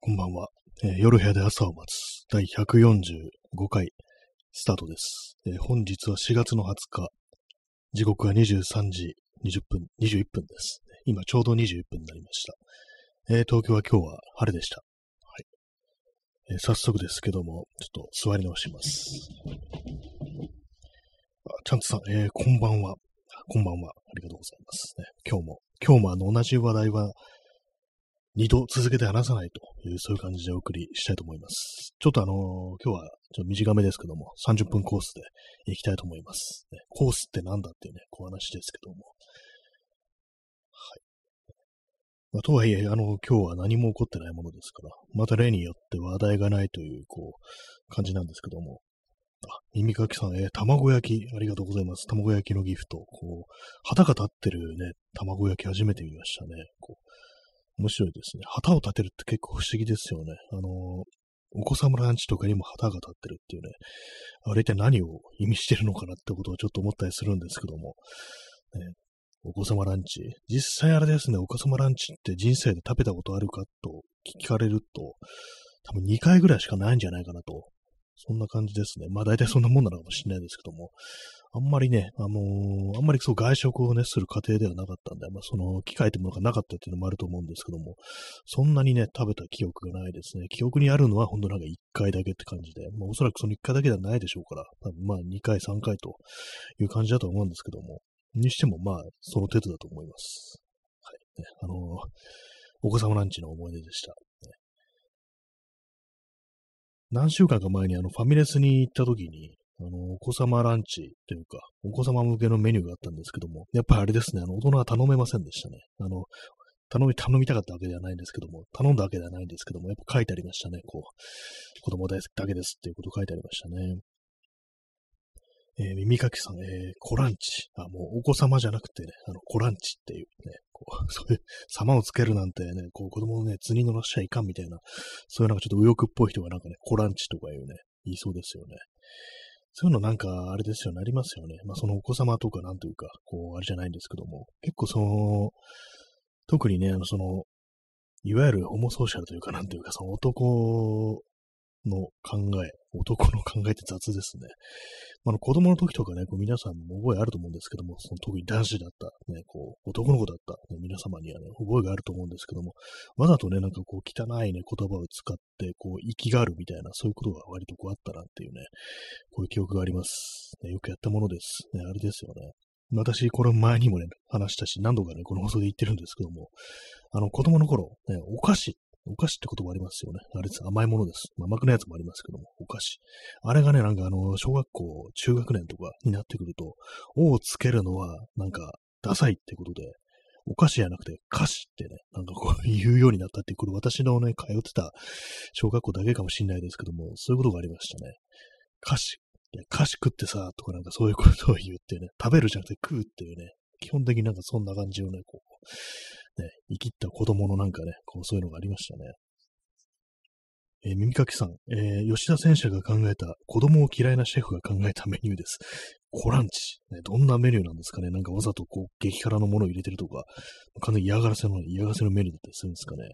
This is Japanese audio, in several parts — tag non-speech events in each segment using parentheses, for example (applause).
こんばんは、えー夜部屋で朝を待つ第145回スタートです、えー本日は4月の20日、時刻は23時20分、21分です。今ちょうど21分になりました。えー東京は今日は晴れでした。はいえー早速ですけども、ちょっと座り直します。あチャンツさん、えーこんばんは。こんばんは。ありがとうございます。ね、今日も、今日もあの同じ話題は二度続けて話さないという、そういう感じでお送りしたいと思います。ちょっとあのー今日はちょっと短めですけども、30分コースで行きたいと思います。ね、コースってなんだっていうね、こう話ですけども。はい。まあ、とはいえ、あの、今日は何も起こってないものですから、また例によって話題がないという、こう、感じなんですけども。あ、耳かきさん、えー卵焼き、ありがとうございます。卵焼きのギフト。こう、旗が立ってるね、卵焼き初めて見ましたね。こう、面白いですね。旗を立てるって結構不思議ですよね。あのお子様ランチとかにも旗が立ってるっていうね、あれ一体何を意味してるのかなってことをちょっと思ったりするんですけども、ね、お子様ランチ。実際あれですね、お子様ランチって人生で食べたことあるかと聞かれると、多分2回ぐらいしかないんじゃないかなと。そんな感じですね。まあ大体そんなもんなのかもしれないですけども、あんまりね、あのーあんまりそう外食をね、する過程ではなかったんで、まあその機会ってものがなかったっていうのもあると思うんですけども、そんなにね、食べた記憶がないですね。記憶にあるのはほんとなんか1回だけって感じで、まあおそらくその1回だけではないでしょうから、まあ2回3回という感じだと思うんですけども、にしてもまあその程度だと思います。はい。ね、あのーお子様ランチの思い出でした。ね何週間か前にあのファミレスに行った時に、あの、お子様ランチというか、お子様向けのメニューがあったんですけども、やっぱりあれですね、あの、大人は頼めませんでしたね。あの、頼み、頼みたかったわけではないんですけども、頼んだわけではないんですけども、やっぱ書いてありましたね、こう、子供だけですっていうこと書いてありましたね。えー耳かきさん、えー、コランチ。あ、もうお子様じゃなくてね、あの、コランチっていうね、こう、(laughs) そういう、様をつけるなんてね、こう、子供をね、図に乗らしちゃいかんみたいな、そういうなんかちょっと右翼っぽい人がなんかね、コランチとかいうね、言いそうですよね。そういうのなんか、あれですよね、ありますよね。まあ、そのお子様とかなんというか、こう、あれじゃないんですけども、結構その、特にね、あの、その、いわゆるホモソーシャルというか、なんというか、その男の考え、男の考えって雑ですね。あ、の子供の時とかね、こう皆さんも覚えあると思うんですけども、その特に男子だった、ね、こう、男の子だった、ね、皆様にはね、覚えがあると思うんですけども、わざとね、なんかこう、汚いね、言葉を使って、こう、息があるみたいな、そういうことが割とこうあったなっていうね、こういう記憶があります。ね、よくやったものです。ね、あれですよね。私、これ前にもね、話したし、何度かね、この放送で言ってるんですけども、あの、子供の頃、ね、お菓子、お菓子って言葉ありますよね。あれです。甘いものです。まあ甘くないやつもありますけども、お菓子。あれがね、なんかあの、小学校、中学年とかになってくると、おをつけるのは、なんか、ダサいってことで、お菓子じゃなくて、菓子ってね、なんかこう (laughs) 言うようになったって、これ私のね、通ってた小学校だけかもしれないですけども、そういうことがありましたね。菓子。菓子食ってさ、とかなんかそういうことを言ってね、食べるじゃなくて食うっていうね、基本的になんかそんな感じをね、こう、ね、生きった子供のなんかね、こうそういうのがありましたね。えー耳かきさん、えー吉田戦車が考えた子供を嫌いなシェフが考えたメニューです。コランチ。ね、どんなメニューなんですかねなんかわざとこう、激辛のものを入れてるとか、完全に嫌がらせの、嫌がらせのメニューだったりするんですかね。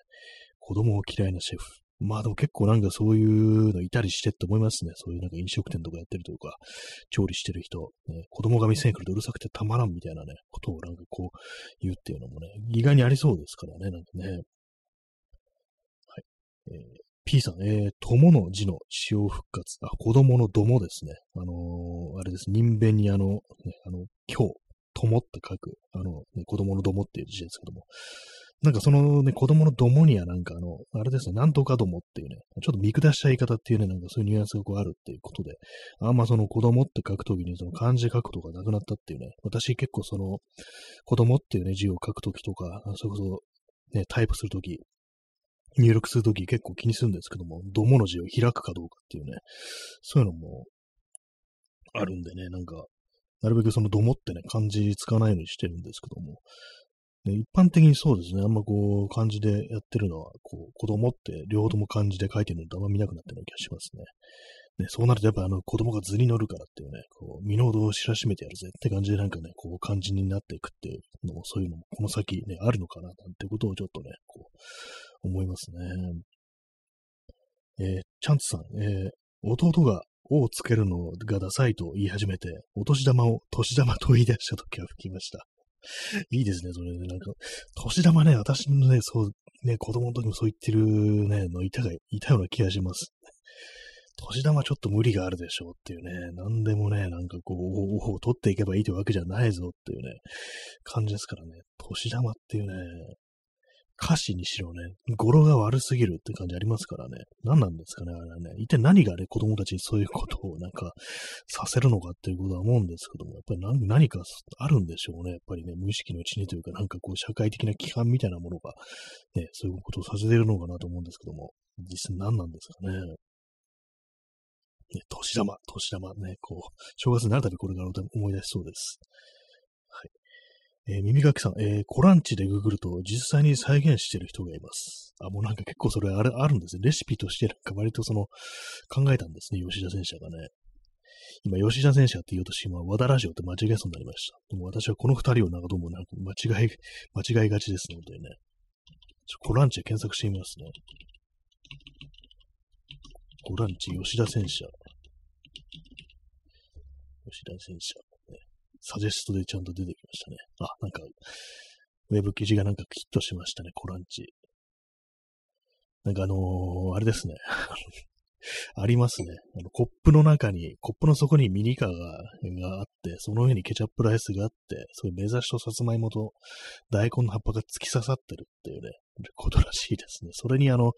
子供を嫌いなシェフ。まあでも結構なんかそういうのいたりしてって思いますね。そういうなんか飲食店とかやってるとか、調理してる人、ね、子供が店に来るとうるさくてたまらんみたいなね、ことをなんかこう言うっていうのもね、意外にありそうですからね、なんかね。はい。えー P さん、えー、友の字の使用復活。あ、子供のどもですね。あのーあれです。人弁にあの、ね、あの、今日、友って書く、あの、ね、子供のどもっていう字ですけども。なんかそのね、子供のどもにはなんかあの、あれですね、なんとかどもっていうね、ちょっと見下した言い方っていうね、なんかそういうニュアンスがこうあるっていうことで、あんまその子供って書くときにその漢字書くとかなくなったっていうね、私結構その、子供っていうね、字を書くときとか、それこそ、ね、タイプするとき、入力するとき結構気にするんですけども、どもの字を開くかどうかっていうね、そういうのもあるんでね、なんか、なるべくそのどもってね、漢字使わないようにしてるんですけども、ね、一般的にそうですね、あんまこう、漢字でやってるのは、こう、子供って両方とも漢字で書いてるのってあんま見なくなってるような気がしますね。ね、そうなるとやっぱあの子供が図に乗るからっていうね、こう、身の程を知らしめてやるぜって感じでなんかね、こう漢字になっていくっていうのも、そういうのもこの先ね、あるのかななんてことをちょっとね、こう、思いますね。えー、チャンツさん、えー、弟がをつけるのがダサいと言い始めて、お年玉を年玉と言い出した時は吹きました。いいですね、それね。なんか、年玉ね、私のね、そう、ね、子供の時もそう言ってるね、のいたが、いたような気がします。年玉ちょっと無理があるでしょうっていうね、何でもね、なんかこう、取っていけばいいというわけじゃないぞっていうね、感じですからね、年玉っていうね、歌詞にしろね、語呂が悪すぎるって感じありますからね。何なんですかね、あれはね。一体何がね、子供たちにそういうことをなんかさせるのかっていうことは思うんですけども、やっぱり何何かあるんでしょうね。やっぱりね、無意識のうちにというか、なんかこう、社会的な規範みたいなものが、ね、そういうことをさせてるのかなと思うんですけども、実際何なんですかね。ね、年玉、年玉ね、こう、正月になるたびこれから思い出しそうです。はいえー、耳かきさん、えー、コランチでググると実際に再現してる人がいます。あ、もうなんか結構それあるあるんですね。レシピとしてなんか割とその考えたんですね、吉田戦車がね。今、吉田戦車って言うとし、今、和田ラジオって間違えそうになりました。でも私はこの二人をなんかどうもなんか間違い、間違いがちですね、本当にね。ちょコランチで検索してみますね。コランチ、吉田戦車。吉田戦車。サジェストでちゃんと出てきましたね。あ、なんか、ウェブ記事がなんかヒットしましたね、コランチ。なんかあのー、あれですね。ありますね。あのコップの中に、コップの底にミニカーががあって、その上にケチャップライスがあって、そういう目指しとさつまいもと大根の葉っぱが突き刺さってるっていうね、ことらしいですね。それにあの、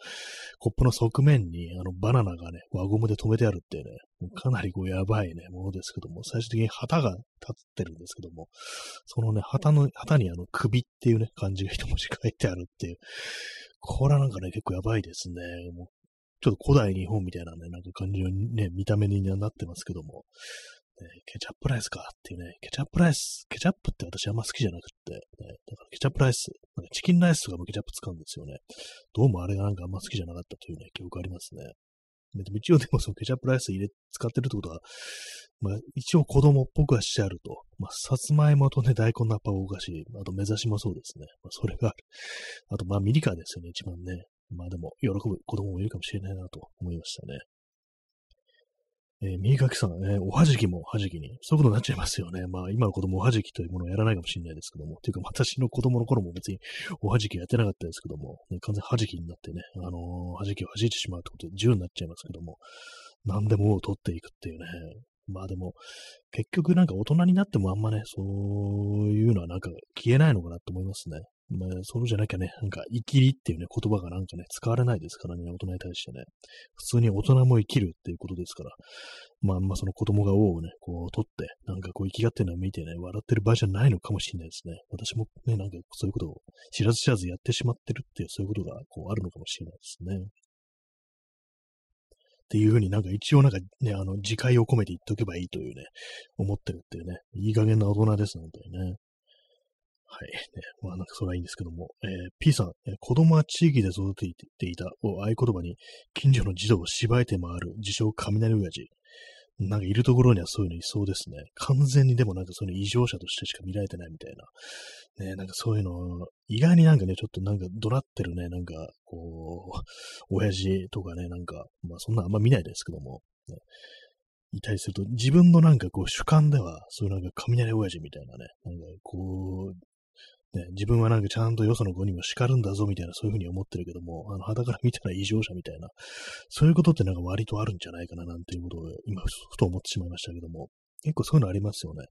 コップの側面にあのバナナがね、輪ゴムで止めてあるっていうね、かなりこうやばいね、ものですけども、最終的に旗が立ってるんですけども、そのね、旗の、旗にあの首っていうね、漢字が一文字書いてあるっていう、これはなんかね、結構やばいですね。もうちょっと古代日本みたいなね、なんか感じのね、見た目になってますけども、ね、ケチャップライスかっていうね、ケチャップライス、ケチャップって私あんま好きじゃなくって、ね、だからケチャップライス、なんかチキンライスとかもケチャップ使うんですよね。どうもあれがなんかあんま好きじゃなかったというね、記憶ありますね。でも一応でもそのケチャップライス入れ、使ってるってことは、まあ一応子供っぽくはしてあると。まあさつまいもとね、大根の葉っぱおかしい。あと目指しもそうですね。まあそれがある。あとまあミリカーですよね、一番ね。まあでも、喜ぶ子供もいるかもしれないなと思いましたね。えー、右書きさん、ね、おはじきもはじきに、そういうことになっちゃいますよね。まあ、今の子供おはじきというものをやらないかもしれないですけども、というか、私の子供の頃も別におはじきやってなかったですけども、ね、完全はじきになってね、あのー、はじきを弾いてしまうってことで自由になっちゃいますけども、何でもを取っていくっていうね。まあでも、結局なんか大人になってもあんまね、そういうのはなんか消えないのかなと思いますね。まあ、そうじゃなきゃね、なんか、生きりっていうね、言葉がなんかね、使われないですからね、大人に対してね。普通に大人も生きるっていうことですから、まあ、まあ、その子供が王をね、こう、取って、なんかこう、生きがってるのを見てね、笑ってる場合じゃないのかもしれないですね。私もね、なんかそういうことを知らず知らずやってしまってるっていう、そういうことが、こう、あるのかもしれないですね。っていうふうになんか一応なんかね、あの、自戒を込めて言っとけばいいというね、思ってるっていうね、いい加減な大人です、本当にね。はい。ね、(laughs) まあなんかそれはいいんですけども、えー、P さん、え、子供は地域で育てていたを合言葉に、近所の児童を縛えて回る自称雷親父。なんかいるところにはそういうのいそうですね。完全にでもなんかその異常者としてしか見られてないみたいな。ね、なんかそういうの、意外になんかね、ちょっとなんか怒鳴ってるね、なんか、こう、(laughs) 親父とかね、なんか、まあそんなあんま見ないですけども、ね、いたりすると、自分のなんかこう主観では、そういうなんか雷親父みたいなね、なんかこう、ね、自分はなんかちゃんとよその子にも叱るんだぞみたいなそういうふうに思ってるけども、あの、肌から見たら異常者みたいな、そういうことってなんか割とあるんじゃないかななんていうことを今ふと思ってしまいましたけども、結構そういうのありますよね。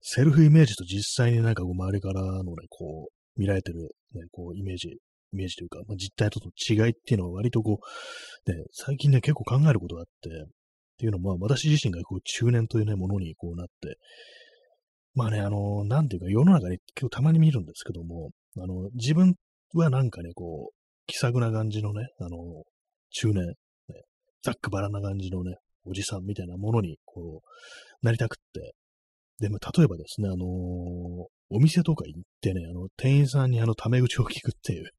セルフイメージと実際になんかこう周りからのね、こう、見られてる、ね、こう、イメージ、イメージというか、まあ、実態との違いっていうのは割とこう、ね、最近ね、結構考えることがあって、っていうのは、まあ、私自身がこう中年というね、ものにこうなって、まあね、あの、なんていうか、世の中に結構たまに見るんですけども、あの、自分はなんかね、こう、気さくな感じのね、あの、中年、ね、ざっくばらな感じのね、おじさんみたいなものに、こう、なりたくって。でも、例えばですね、あのお店とか行ってね、あの、店員さんにあの、タメ口を聞くっていう、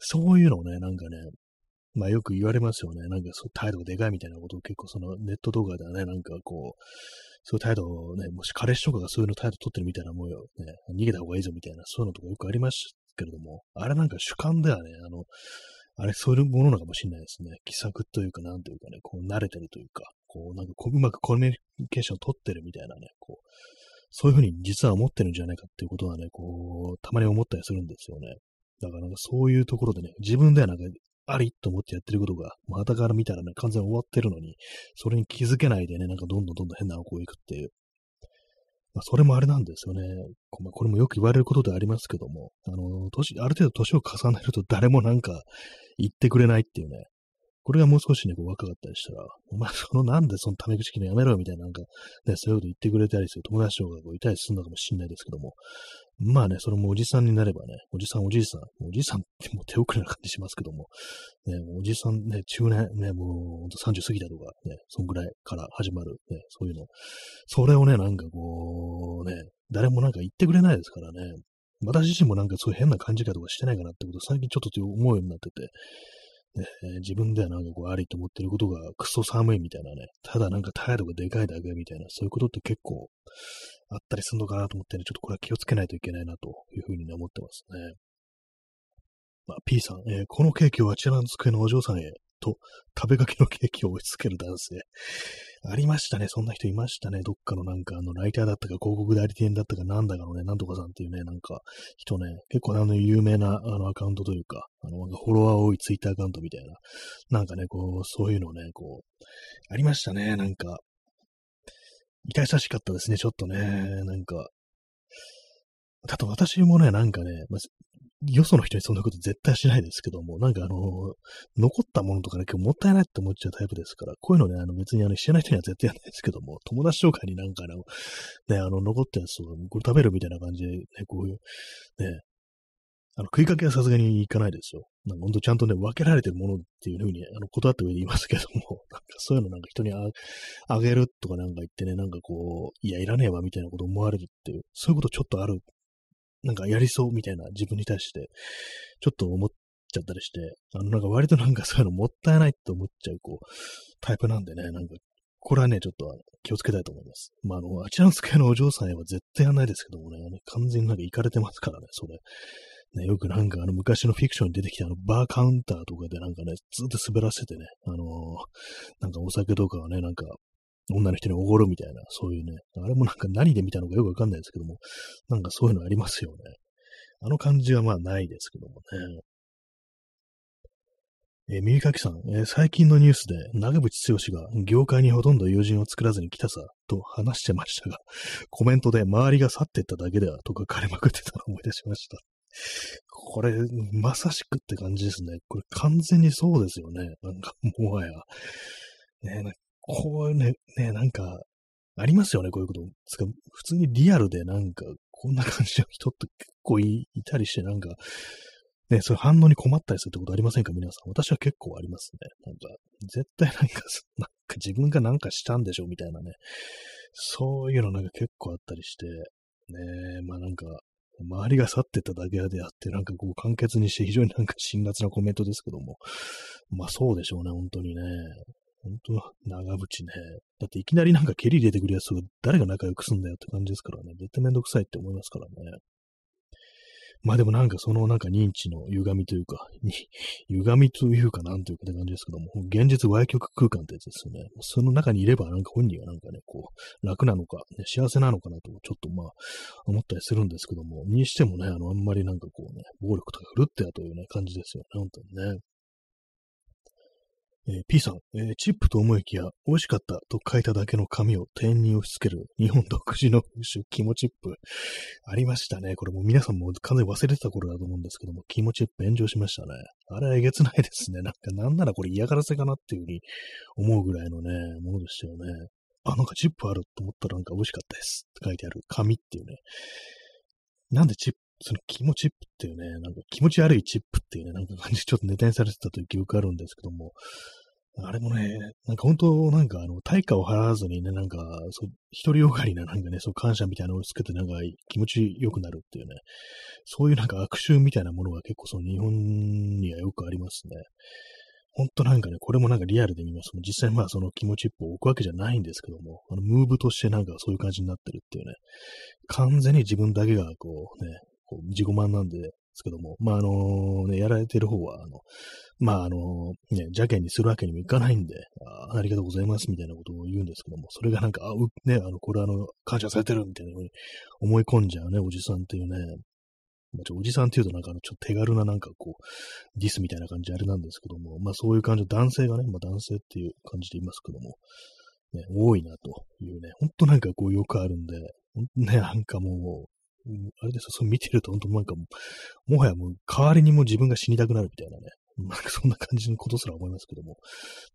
そういうのをね、なんかね、まあよく言われますよね。なんかそう態度がでかいみたいなことを結構そのネット動画ではね、なんかこう、そういう態度をね、もし彼氏とかがそういうの態度取ってるみたいなもんよ、ね、逃げた方がいいぞみたいな、そういうのとかよくありますけれども、あれなんか主観ではね、あの、あれ、そういうものなのかもしれないですね。気さくというか、なんというかね、こう、慣れてるというか、こう、なんかこう、うまくコミュニケーションを取ってるみたいなね、こう、そういうふうに実は思ってるんじゃないかっていうことはね、こう、たまに思ったりするんですよね。だからなんかそういうところでね、自分ではなんか、ありと思ってやってることが、またから見たらね、完全に終わってるのに、それに気づけないでね、なんかどんどんどんどん変な方向へ行くっていう。まあ、それもあれなんですよね。まあ、これもよく言われることでありますけども、あの、年、ある程度年を重ねると誰もなんか言ってくれないっていうね、これがもう少しね、こう若かったりしたら、お前そのなんでそのタメ口聞きのやめろよみたいななんか、ね、そういうこと言ってくれたりする友達とかこういたりするのかもしれないですけども、まあね、それもおじさんになればね、おじさんおじいさん、おじいさんってもう手遅れな感じしますけども、ね、おじさんね、中年、ね、もうほんと30過ぎたとか、ね、そんぐらいから始まる、ね、そういうの。それをね、なんかこう、ね、誰もなんか言ってくれないですからね、私自身もなんかそういう変な感じ方とかしてないかなってことを最近ちょっと思うようになってて、ね、自分ではなんかこうありと思ってることがクソ寒いみたいなね、ただなんか態度がでかいだけみたいな、そういうことって結構あったりするのかなと思ってね、ちょっとこれは気をつけないといけないなというふうに、思ってますね。まあ、P さん、えー、このケーキをあちらの机のお嬢さんへと食べかけのケーキを押し付ける男性。ありましたね。そんな人いましたね。どっかのなんか、あの、ライターだったか、広告代理店だったか、なんだかのね、なんとかさんっていうね、なんか、人ね、結構あの、有名な、あの、アカウントというか、あの、フォロワー多いツイッターアカウントみたいな、なんかね、こう、そういうのね、こう、ありましたね。なんか、痛々しかったですね、ちょっとね。なんか、だと私もね、なんかね、よその人にそんなこと絶対しないですけども、なんかあの、残ったものとかね、今日もったいないって思っちゃうタイプですから、こういうのね、あの別にあの知らない人には絶対やらないですけども、友達紹介になんかあの、ね、あの、残ったやつをこれ食べるみたいな感じで、ね、こういう、ね、あの、食いかけはさすがにいかないですよ。なんかほんとちゃんとね、分けられてるものっていうふうに、あの、断った上で言いますけども、(laughs) なんかそういうのなんか人にあげるとかなんか言ってね、なんかこう、いや、いらねえわみたいなこと思われるっていう、そういうことちょっとあるなんかやりそうみたいな自分に対して、ちょっと思っちゃったりして、あの、なんか割となんかそういうのもったいないって思っちゃう、こう、タイプなんでね、なんか、これはね、ちょっと気をつけたいと思います。まあ、あの、あちらの机のお嬢さんへは絶対やんないですけどもね、完全になんか行かれてますからね、それ。ね、よくなんかあの昔のフィクションに出てきたあのバーカウンターとかでなんかね、ずっと滑らせてね、あのー、なんかお酒とかはね、なんか女の人におごるみたいな、そういうね、あれもなんか何で見たのかよくわかんないですけども、なんかそういうのありますよね。あの感じはまあないですけどもね。えー、耳かきさん、えー、最近のニュースで長渕剛が業界にほとんど友人を作らずに来たさと話してましたが、コメントで周りが去ってっただけではとか書かれまくってたのを思い出しました。これ、まさしくって感じですね。これ完全にそうですよね。なんか、もはや。ね、こうね、ね、なんか、ありますよね、こういうこと。つか普通にリアルでなんか、こんな感じの人って結構いたりして、なんか、ね、そういう反応に困ったりするってことありませんか？皆さん。私は結構ありますね。なんか、絶対なんか、なんか自分がなんかしたんでしょみたいなね。そういうのなんか結構あったりして、ねまあなんか、周りが去ってただけであって、なんかこう簡潔にして非常になんか辛辣なコメントですけども、まあそうでしょうね、本当にね。本当、長渕ね。だっていきなりなんか蹴り入れてくるやつを誰が仲良くすんだよって感じですからね。絶対めんどくさいって思いますからね。まあでもなんかそのなんか認知の歪みというか、(laughs) 歪みというかなんというかって感じですけども、現実歪曲空間ってやつですよね。その中にいればなんか本人はなんかね、こう、楽なのか、ね、幸せなのかなと、ちょっとまあ、思ったりするんですけども、にしてもね、あの、あんまりなんかこうね、暴力とか振るってやというね、感じですよね、本当にね。えー、P さん、えー、チップと思いきや、美味しかったと書いただけの紙を店員に押し付ける (laughs) 日本独自の風習、キモチップ。ありましたね。これも皆さんも完全に忘れてた頃だと思うんですけども、キモチップ炎上しましたね。あれはえげつないですね。なんかなんならこれ嫌がらせかなっていうふうに思うぐらいのね、ものでしたよね。あ、なんかチップあると思ったらなんか美味しかったですって書いてある紙っていうね。なんでチッその気持ちっていうね、なんか気持ち悪いチップっていうね、なんか感じちょっとネタにされてたという記憶あるんですけども、あれもね、なんか本当、なんかあの、対価を払わずにね、なんか、そう、独りよがりななんかね、そう感謝みたいなのをつけて、なんか気持ちよくなるっていうね、そういうなんか悪臭みたいなものが結構その日本にはよくありますね。ほんとなんかね、これもなんかリアルで見ます実際まあその気持ち一歩置くわけじゃないんですけども、あの、ムーブとしてなんかそういう感じになってるっていうね、完全に自分だけがこうね、こう自己満なんで、ですけども、まあ、あのね、やられてる方は、あの、まあ、あのね、邪険にするわけにもいかないんであ、ありがとうございますみたいなことを言うんですけども、それがなんか、あ、う、ね、あの、これあの、感謝されてるみたいなふうに思い込んじゃうね、おじさんっていうね、まあ、ちょおじさんっていうとなんかあの、ちょっと手軽ななんかこう、ディスみたいな感じあれなんですけども、まあそういう感じ男性がね、まあ男性っていう感じで言いますけども、ね、多いなというね、ほんとなんかこうよくあるんで、ね、なんかもう、あれですよ、それ見てると本当なんかも、もはやもう代わりにも自分が死にたくなるみたいなね、なんかそんな感じのことすら思いますけども、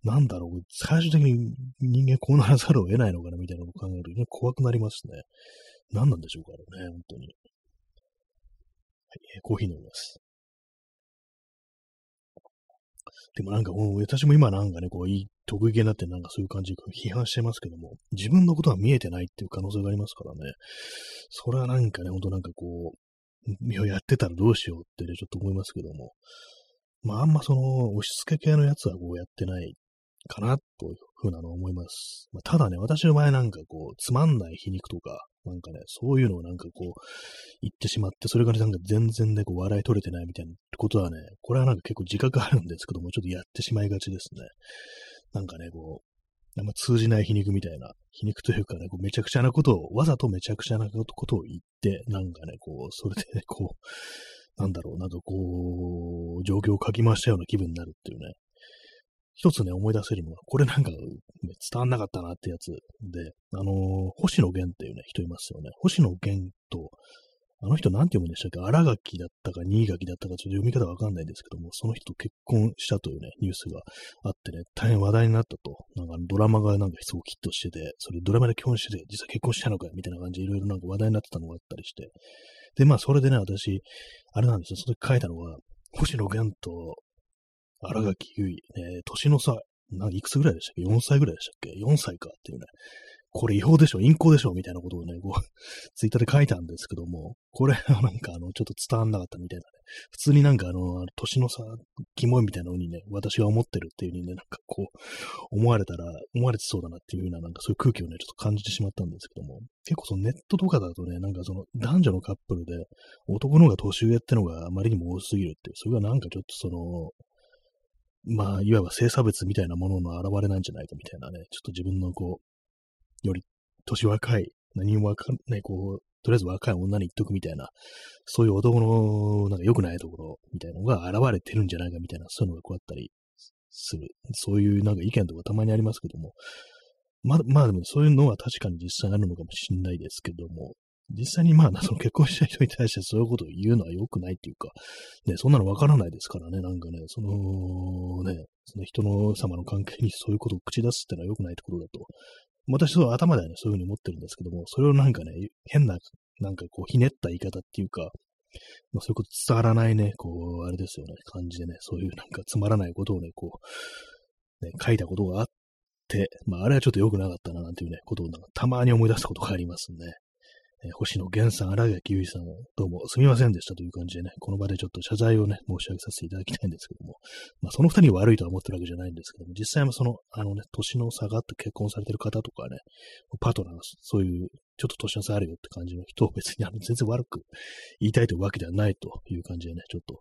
なんだろう、最終的に人間こうならざるを得ないのかなみたいなことを考えると、ね、怖くなりますね。何なんでしょうかね、本当に。はい、コーヒー飲みます。でもなんかもう、私も今なんかね、こう、得意げになってなんかそういう感じで批判してますけども、自分のことは見えてないっていう可能性がありますからね。それはなんかね、ほんとなんかこう、やってたらどうしようってね、ちょっと思いますけども。まあ、あんまその、押し付け系のやつはこうやってないかな、というふうなのを思います。まあ、ただね、私の場合なんかこう、つまんない皮肉とか、なんかね、そういうのをなんかこう、言ってしまって、それからなんか全然ね、こう、笑い取れてないみたいなことはね、これはなんか結構自覚あるんですけども、ちょっとやってしまいがちですね。なんかね、こう、あんま通じない皮肉みたいな、皮肉というかね、こうめちゃくちゃなことを、わざとめちゃくちゃなことを言って、なんかね、こう、それでね、こう、なんだろう、なんかこう、状況を書き回したような気分になるっていうね、一つね、思い出せるのは、これなんか、ね、伝わんなかったなってやつで、あのー、星野源っていうね、人いますよね。星野源と、あの人なんて読むんでしたっけ？荒垣だったか新垣だったかちょっと読み方わかんないんですけども、その人と結婚したというね、ニュースがあってね、大変話題になったと。なんかドラマがなんかすごくヒットしてて、それドラマで結婚してて、実は結婚したのかよみたいな感じでいろいろなんか話題になってたのがあったりして。で、まあそれでね、私、あれなんですよ、その時書いたのは、星野源と荒垣結衣、えー、年の差、何、いくつぐらいでしたっけ ?4 歳ぐらいでしたっけ ?4 歳かっていうね。これ違法でしょ？陰行でしょ？みたいなことをね、こう、(laughs) ツイッターで書いたんですけども、これはなんかあの、ちょっと伝わんなかったみたいなね。普通になんかあの、年の差、キモいみたいなのにね、私が思ってるっていう風にね、なんかこう、思われたら、思われてそうだなっていう風な、なんかそういう空気をね、ちょっと感じてしまったんですけども、結構そのネットとかだとね、なんかその男女のカップルで、男の方が年上ってのがあまりにも多すぎるっていう、それがなんかちょっとその、まあ、いわば性差別みたいなものの表れなんじゃないかみたいなね、ちょっと自分のこう、より年若い、何もわかんない、こう、とりあえず若い女に言っとくみたいな、そういう男の、なんか良くないところみたいなのが現れてるんじゃないかみたいな、そういうのがこうあったりする。そういうなんか意見とかたまにありますけども、まあ、まあでもそういうのは確かに実際あるのかもしれないですけども、実際にまあ、その結婚した人に対してそういうことを言うのは良くないっていうか、ね、そんなのわからないですからね、なんかね、そのね、その人の様の関係にそういうことを口出すってのは良くないってことだと。私、そう頭ではね、そういうふうに思ってるんですけども、それをなんかね、変な、なんかこう、ひねった言い方っていうか、まあ、そういうこと伝わらないね、こう、あれですよね、感じでね、そういうなんかつまらないことをね、こう、ね、書いたことがあって、まあ、あれはちょっと良くなかったな、なんていうね、ことをなんかたまに思い出すことがありますね。え、星野源さん、荒垣結衣さんを、どうもすみませんでしたという感じでね、この場でちょっと謝罪をね、申し上げさせていただきたいんですけども、まあ、その二人悪いとは思ってるわけじゃないんですけども、実際はその、あのね、年の差があって結婚されてる方とかね、パートナーがそういう、ちょっと年の差あるよって感じの人を別にあの全然悪く言いたいというわけではないという感じでね、ちょっと、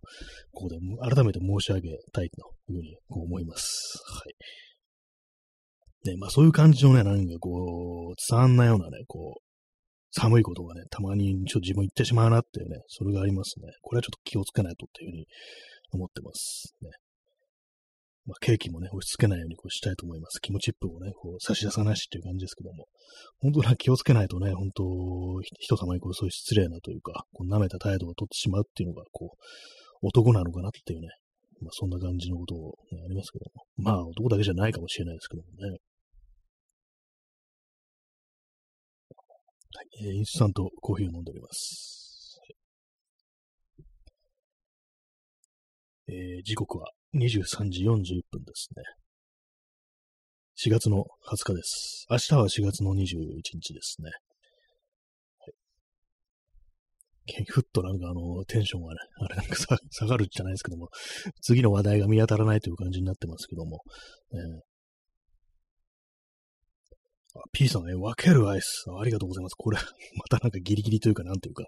ここで改めて申し上げたいというふうに思います。はい。ね、まあそういう感じのね、何かこう、伝わんないようなね、こう、寒いことがね、たまにちょっと自分言ってしまうなっていうね、それがありますね。これはちょっと気をつけないとっていうふうに思ってます。ね。まあ、ケーキもね、押し付けないようにこうしたいと思います。気持ちップをね、こう差し出さないしっていう感じですけども。本当は気をつけないとね、本当、人様にこうそういう失礼なというか、こう舐めた態度をとってしまうっていうのが、こう、男なのかなっていうね、まあそんな感じのことを、ね、ありますけども。まあ男だけじゃないかもしれないですけどもね。えー、インスタントコーヒーを飲んでおります。えー、時刻は23時41分ですね。4月の20日です。明日は4月の21日ですね。ふっとなんかあの、テンションがね、あれなんか下がるじゃないですけども、次の話題が見当たらないという感じになってますけども、え P さん、え、分けるアイスあ。りがとうございます。これ、(laughs) またなんかギリギリというか、なんというか、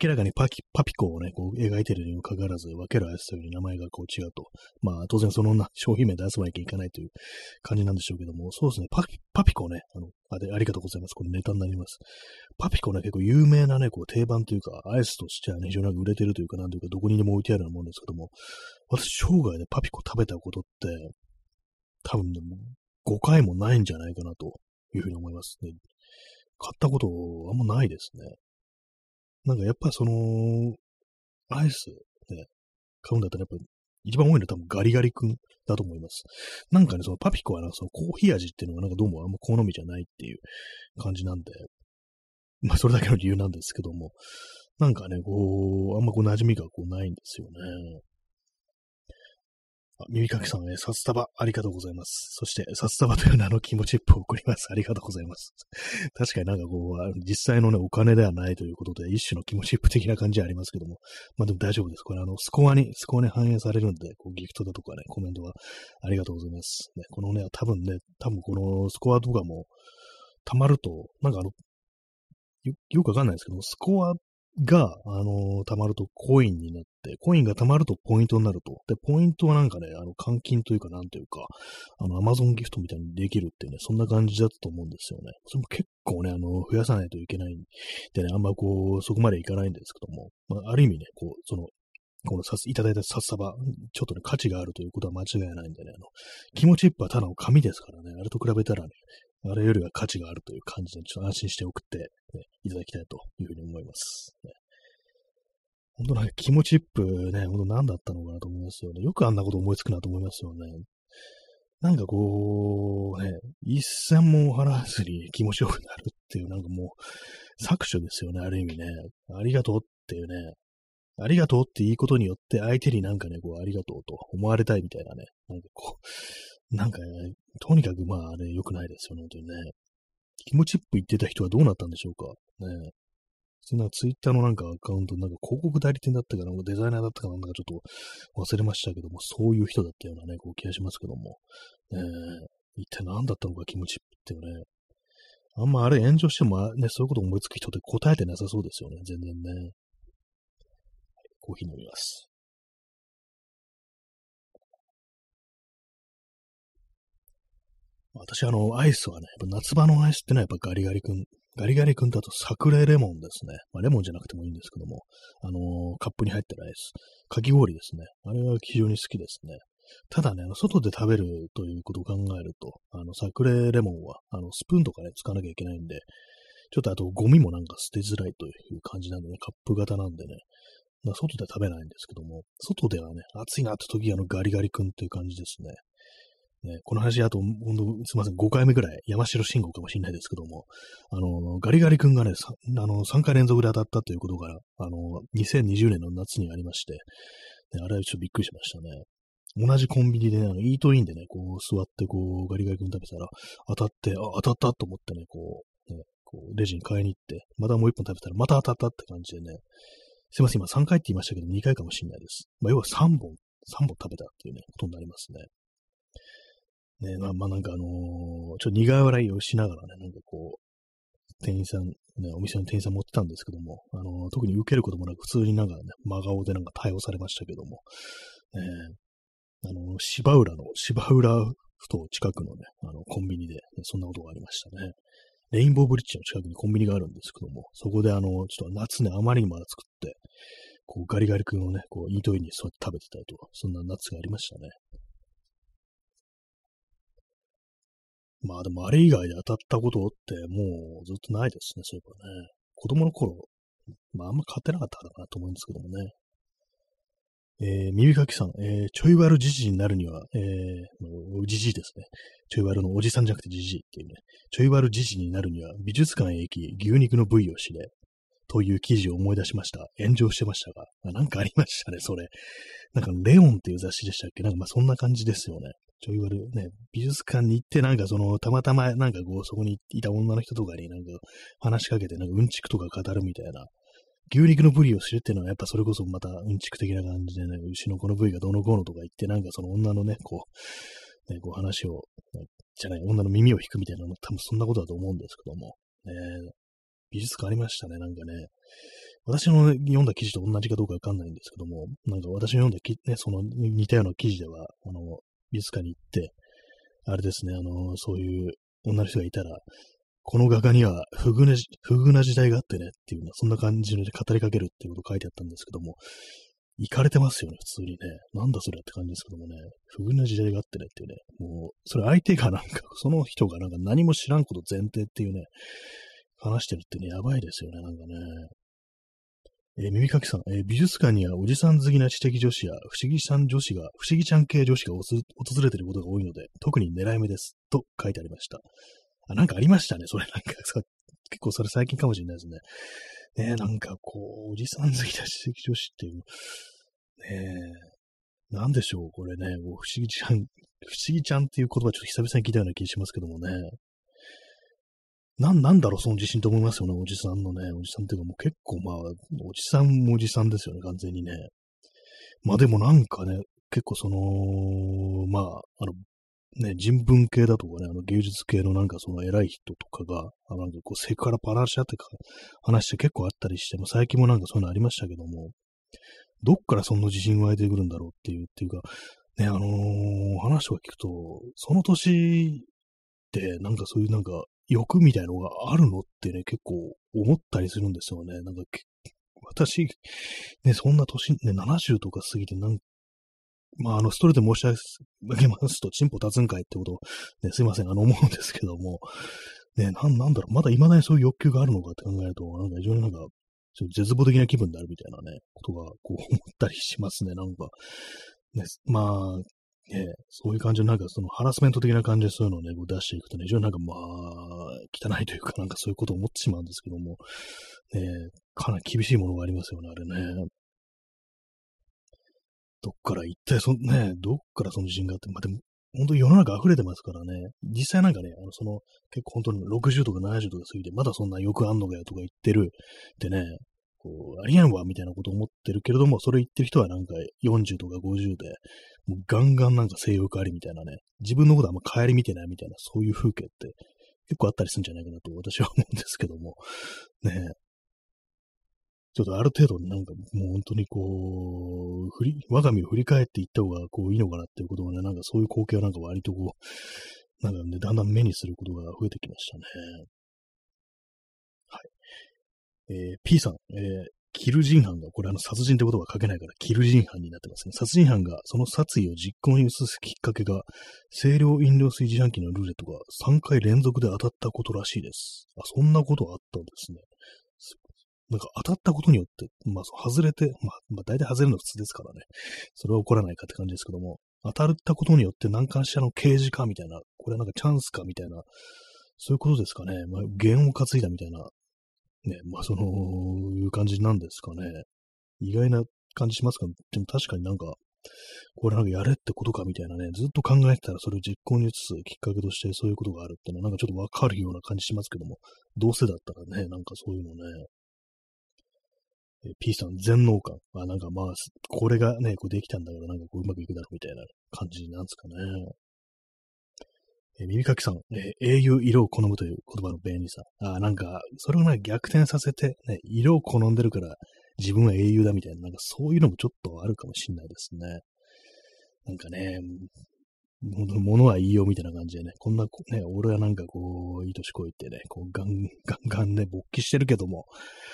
明らかにパキ、パピコをね、こう描いてるにもかかわらず、分けるアイスという名前がこう違うと。まあ、当然そのな商品名出さなきゃいけないという感じなんでしょうけども、そうですね、パピ、パピコね、あの、あで、ありがとうございます。これネタになります。パピコね、結構有名なね、こう定番というか、アイスとしてはね、非常に売れてるというか、なんというか、どこにでも置いてあるようなもんですけども、私、生涯でパピコ食べたことって、多分ね、5回もないんじゃないかなというふうに思いますね。買ったことあんまないですね。なんかやっぱその、アイスね、買うんだったらやっぱ一番多いのは多分ガリガリ君だと思います。なんかね、そのパピコはなんかそのコーヒー味っていうのがなんかどうもあんま好みじゃないっていう感じなんで、まあそれだけの理由なんですけども、なんかね、こう、あんまこう馴染みがこうないんですよね。耳かきさん、え札束、ありがとうございます。そして、札束という名の気持ちップを送ります。ありがとうございます。(laughs) 確かになんかこう、実際のね、お金ではないということで、一種の気持ちップ的な感じはありますけども、まあでも大丈夫です。これあの、スコアに、スコアに反映されるんで、こうギフトだとかね、コメントはありがとうございます。ね、このね、多分ね、多分このスコアとかも、溜まると、なんかあの、よよくわかんないですけど、スコアが、あのー、貯まるとコインになって、コインが貯まるとポイントになると。で、ポイントはなんかね、あの、換金というか、なんというか、あの、アマゾンギフトみたいにできるってね、そんな感じだったと思うんですよね。それも結構ね、あの、増やさないといけないんでね、あんまこう、そこまでいかないんですけども、まあ、ある意味ね、こう、その、このさいただいた札束、ちょっとね、価値があるということは間違いないんでね、あの、気持ちいっぱいただの紙ですからね、あれと比べたらね、あれよりは価値があるという感じで、ちょっと安心して送って、ね、いただきたいというふうに思います。ね本当なんか気持ちップね、本当何だったのかなと思いますよね。よくあんなこと思いつくなと思いますよね。なんかこう、ね、一銭も払わずに気持ちよくなるっていう、なんかもう、搾取ですよね、ある意味ね。ありがとうっていうね。ありがとうっていいことによって相手になんかね、こう、ありがとうと思われたいみたいなね。なんかこう、なんかね、とにかくまあね、良くないですよね、本当にね。気持ちップ言ってた人はどうなったんでしょうか。ね。そんなツイッターのなんかアカウント、なんか広告代理店だったかな、デザイナーだったかなんかちょっと忘れましたけども、そういう人だったようなね、こう気がしますけども、えー、一体何だったのか気持ちっていうね、あんまあれ炎上してもね、そういうこと思いつく人って答えてなさそうですよね、全然ね。コーヒー飲みます。私、あの、アイスはね、夏場のアイスってのはやっぱガリガリ君ガリガリ君だとサクレレモンですね。まあ、レモンじゃなくてもいいんですけども、あのー、カップに入ってるアイス。かき氷ですね。あれは非常に好きですね。ただね、外で食べるということを考えると、あの、サクレモンは、あの、スプーンとかね、使わなきゃいけないんで、ちょっとあとゴミもなんか捨てづらいという感じなんでね、カップ型なんでね、まあ、外で食べないんですけども、外ではね、暑いなって時あのガリガリ君っていう感じですね。ね、この話、あと、ほんと、すみません、5回目ぐらい、山城信号かもしれないですけども、あの、ガリガリ君がね、あの、3回連続で当たったということが、あの、2020年の夏にありまして、ね、あれはちょっとびっくりしましたね。同じコンビニでね、あの、イートインでね、こう、座って、こう、ガリガリ君食べたら、当たって、あ、当たったと思ってね、こう、ね、こう、レジに買いに行って、またもう一本食べたら、また当たったって感じでね、すいません、今3回って言いましたけど、2回かもしれないです。まあ、要は3本、3本食べたっていうね、ことになりますね。ね、まあ、まあ、なんかあのー、ちょっと苦笑いをしながらね、なんかこう、店員さん、ね、お店の店員さん持ってたんですけども、あのー、特に受けることもなく、普通になんかね、真顔でなんか対応されましたけども、ね、あのー、芝浦の、芝浦ふと近くのね、あの、コンビニで、ね、そんなことがありましたね。レインボーブリッジの近くにコンビニがあるんですけども、そこであの、ちょっと夏ね、あまりにも暑くって、こうガリガリ君をね、こう、イートインにそうやって食べてたりと、そんな夏がありましたね。まあでもあれ以外で当たったことってもうずっとないですね、そういえばね。子供の頃、まああんま買ってなかったかなと思うんですけどもね。えー、耳かきさん、えー、ちょい悪じじになるには、えー、じじいですね。ちょい悪のおじさんじゃなくてじじいっていうね。ちょい悪じじになるには、美術館へ行き、牛肉の部位を知れ。という記事を思い出しました。炎上してましたが。あなんかありましたね、それ。なんか、レオンっていう雑誌でしたっけ？なんかまあそんな感じですよね。ちょい悪ね、美術館に行ってなんかその、たまたまなんかこう、そこにいた女の人とかになんか話しかけて、なんかうんちくとか語るみたいな。牛肉の部位を知るっていうのはやっぱそれこそまたうんちく的な感じでね、牛のこの部位がどのこうのとか言ってなんかその女のね、こう、ね、こう話を、じゃない、女の耳を引くみたいなの、多分そんなことだと思うんですけども、ね、美術館ありましたね、なんかね。私の読んだ記事と同じかどうかわかんないんですけども、なんか私の読んだき、ね、その似たような記事では、あの、美術館に行って、あれですね、あの、そういう女の人がいたら、この画家には不遇な、不遇な時代があってねっていう、そんな感じで語りかけるっていうこと書いてあったんですけども、行かれてますよね、普通にね。なんだそれって感じですけどもね。不遇な時代があってねっていうね。もう、それ相手がなんか、その人がなんか何も知らんこと前提っていうね、話してるってね、やばいですよね、なんかね。えー、耳かきさん、えー、美術館にはおじさん好きな知的女子や不思議ちゃん女子が、不思議ちゃん系女子が訪れていることが多いので、特に狙い目です。と書いてありました。あ、なんかありましたね、それなんかさ結構それ最近かもしれないですね。ねえなんかこう、おじさん好きな知的女子っていう、ねえなんでしょう、これね、不思議ちゃん、不思議ちゃんっていう言葉ちょっと久々に聞いたような気がしますけどもね。なん、なんだろう、その自信と思いますよね、おじさんのね。おじさんっていうかもう結構まあ、おじさんもおじさんですよね、完全にね。まあでもなんかね、結構その、まあ、あの、ね、人文系だとかね、あの芸術系のなんかその偉い人とかが、あなんかこうセクハラパラシャってか話して結構あったりして、も最近もなんかそういうのありましたけども、どっからそんな自信湧いてくるんだろうっていう、っていうか、ね、あのー、話を聞くと、その年ってなんかそういうなんか欲みたいのがあるのってね、結構思ったりするんですよね。なんか、私、ね、そんな年、ね、70とか過ぎて、なんまあ、あの、ストレート申し上げますと、チンポ立つんかいってことを、ね、すいません、あの、思うんですけども、ね、なん、なんだろう、まだ未だにそういう欲求があるのかって考えると、なんか非常になんか、ちょっと絶望的な気分になるみたいなね、ことが、こう思ったりしますね、なんか。ね、まあ、ね、そういう感じのなんかそのハラスメント的な感じでそういうのをね、こう出していくとね、非常になんかまあ、汚いというかなんかそういうことを思ってしまうんですけども、ね、かなり厳しいものがありますよね、あれね。どっから一体そ、ね、どっからその自信があって、まあでも、本当に世の中溢れてますからね、実際なんかね、あの、その、結構本当に60とか70とか過ぎて、まだそんな欲あんのかよとか言ってるってね、こう、ありえんわ、みたいなこと思ってるけれども、それ言ってる人はなんか40とか50で、もうガンガンなんか性欲ありみたいなね、自分のことあんま帰り見てないみたいな、そういう風景って結構あったりするんじゃないかなと私は思うんですけども、ねちょっとある程度なんかもう本当にこう、振り、我が身を振り返っていった方がこういいのかなっていうことをね、なんかそういう光景はなんか割とこう、なんかね、だんだん目にすることが増えてきましたね。はい。えー、P さん、えー、キル人犯が、これあの殺人ってことは書けないから、キル人犯になってますね。殺人犯がその殺意を実行に移すきっかけが、清涼飲料水自販機のルーレットが3回連続で当たったことらしいです。あ、そんなことあったんですね。なんか当たったことによって、まあ、外れて、まあ、まあ、大体外れるの普通ですからね。それは起こらないかって感じですけども、当たったことによって何かしらの刑事かみたいな、これはなんかチャンスかみたいな、そういうことですかね。まあ、弦を担いだみたいな、ね、まあ、その、いう感じなんですかね。意外な感じしますか？でも確かになんか、これなんかやれってことかみたいなね、ずっと考えてたらそれを実行に移すきっかけとしてそういうことがあるっていうのはなんかちょっとわかるような感じしますけども、どうせだったらね、なんかそういうのね、え P さん、全能感。あ、なんかまあ、これがね、こうできたんだから、なんかこううまくいくだろうみたいな感じなんですかね。え耳かきさん、え英雄色を好むという言葉の便利さ。あ、なんか、それをね、逆転させて、ね、色を好んでるから、自分は英雄だみたいな、なんかそういうのもちょっとあるかもしんないですね。なんかね、物はいいよみたいな感じでね、こんな、ね、俺はなんかこう、いい年こいてね、こうガンガンガンね、勃起してるけども、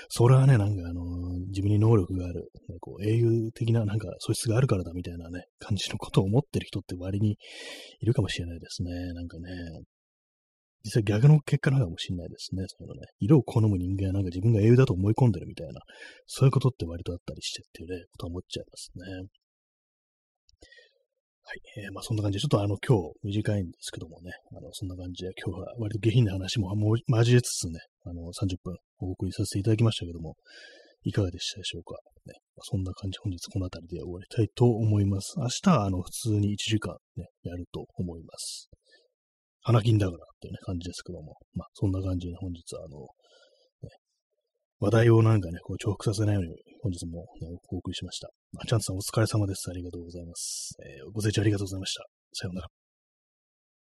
それはね、なんかあの自分に能力がある、ね、こう英雄的ななんか素質があるからだみたいなね、感じのことを思ってる人って割にいるかもしれないですね。なんかね、実際逆の結果なのかもしれないですね。そのね。色を好む人間はなんか自分が英雄だと思い込んでるみたいな、そういうことって割とあったりしてっていうね、ことは思っちゃいますね。はい。えー、まあそんな感じで、ちょっとあの今日短いんですけどもね、あのそんな感じで今日は割と下品な話ももう交えつつね、あの30分お送りさせていただきましたけども、いかがでしたでしょうか？ね、そんな感じ、本日この辺りで終わりたいと思います。明日はあの普通に1時間ね、やると思います。花金だからっていうね、感じですけども、まあそんな感じで本日はあの、話題をなんかね、こう重複させないように本日も、ね、お送りしました。チャンさんお疲れ様です。ありがとうございます。えー、ご清聴ありがとうございました。さようなら。